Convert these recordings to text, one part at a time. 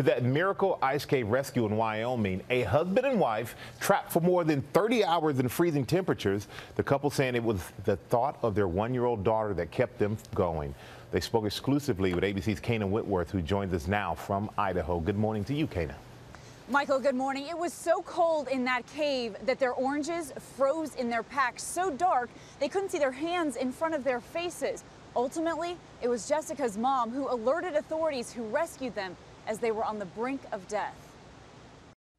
to that miracle ice cave rescue in Wyoming. A husband and wife trapped for more than 30 hours in freezing temperatures. The couple saying it was the thought of their one-year-old daughter that kept them going. They spoke exclusively with ABC's Kayna Whitworth, who joins us now from Idaho. Good morning to you, Kayna. Michael, good morning. It was so cold in that cave that their oranges froze in their packs so dark they couldn't see their hands in front of their faces. Ultimately, it was Jessica's mom who alerted authorities who rescued them as they were on the brink of death.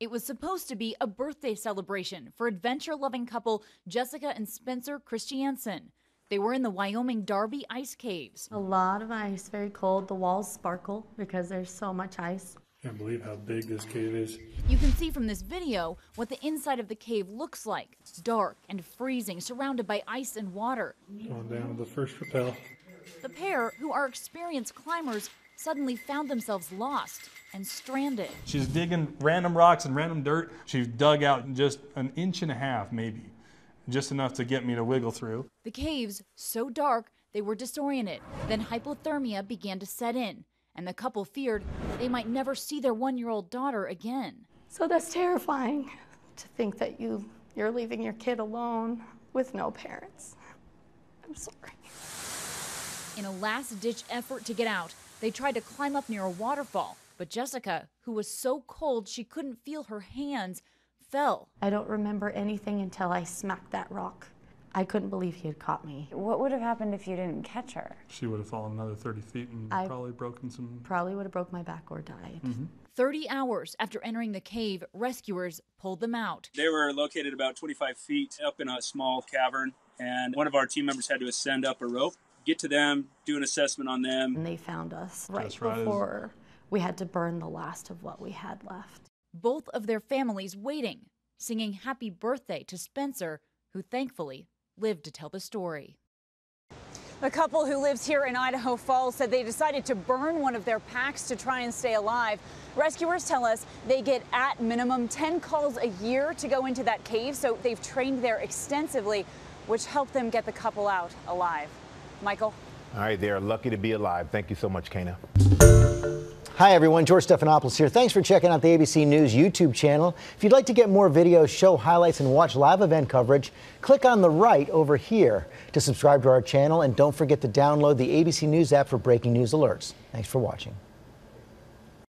It was supposed to be a birthday celebration for adventure loving couple Jessica and Spencer Christiansen. They were in the Wyoming Darby ice caves. A lot of ice, very cold. The walls sparkle because there's so much ice. Can't believe how big this cave is. You can see from this video what the inside of the cave looks like It's dark and freezing, surrounded by ice and water. Going down to the first rappel. The pair, who are experienced climbers, suddenly found themselves lost and stranded. She's digging random rocks and random dirt. She's dug out just an inch and a half, maybe, just enough to get me to wiggle through. The caves, so dark, they were disoriented. Then hypothermia began to set in, and the couple feared they might never see their one year old daughter again. So that's terrifying to think that you, you're leaving your kid alone with no parents. I'm sorry. In a last ditch effort to get out, they tried to climb up near a waterfall, but Jessica, who was so cold she couldn't feel her hands, fell. I don't remember anything until I smacked that rock. I couldn't believe he had caught me. What would have happened if you didn't catch her? She would have fallen another 30 feet and I- probably broken some. Probably would have broke my back or died. Mm-hmm. 30 hours after entering the cave, rescuers pulled them out. They were located about 25 feet up in a small cavern, and one of our team members had to ascend up a rope, get to them, do an assessment on them. And they found us right Just right as- before we had to burn the last of what we had left. Both of their families waiting, singing happy birthday to Spencer, who thankfully lived to tell the story. The couple who lives here in Idaho Falls said they decided to burn one of their packs to try and stay alive. Rescuers tell us they get at minimum 10 calls a year to go into that cave, so they've trained there extensively, which helped them get the couple out alive. Michael? All right, they are lucky to be alive. Thank you so much, Kayna. Hi everyone, George Stephanopoulos here. Thanks for checking out the ABC News YouTube channel. If you'd like to get more videos, show highlights, and watch live event coverage, click on the right over here to subscribe to our channel and don't forget to download the ABC News app for breaking news alerts. Thanks for watching.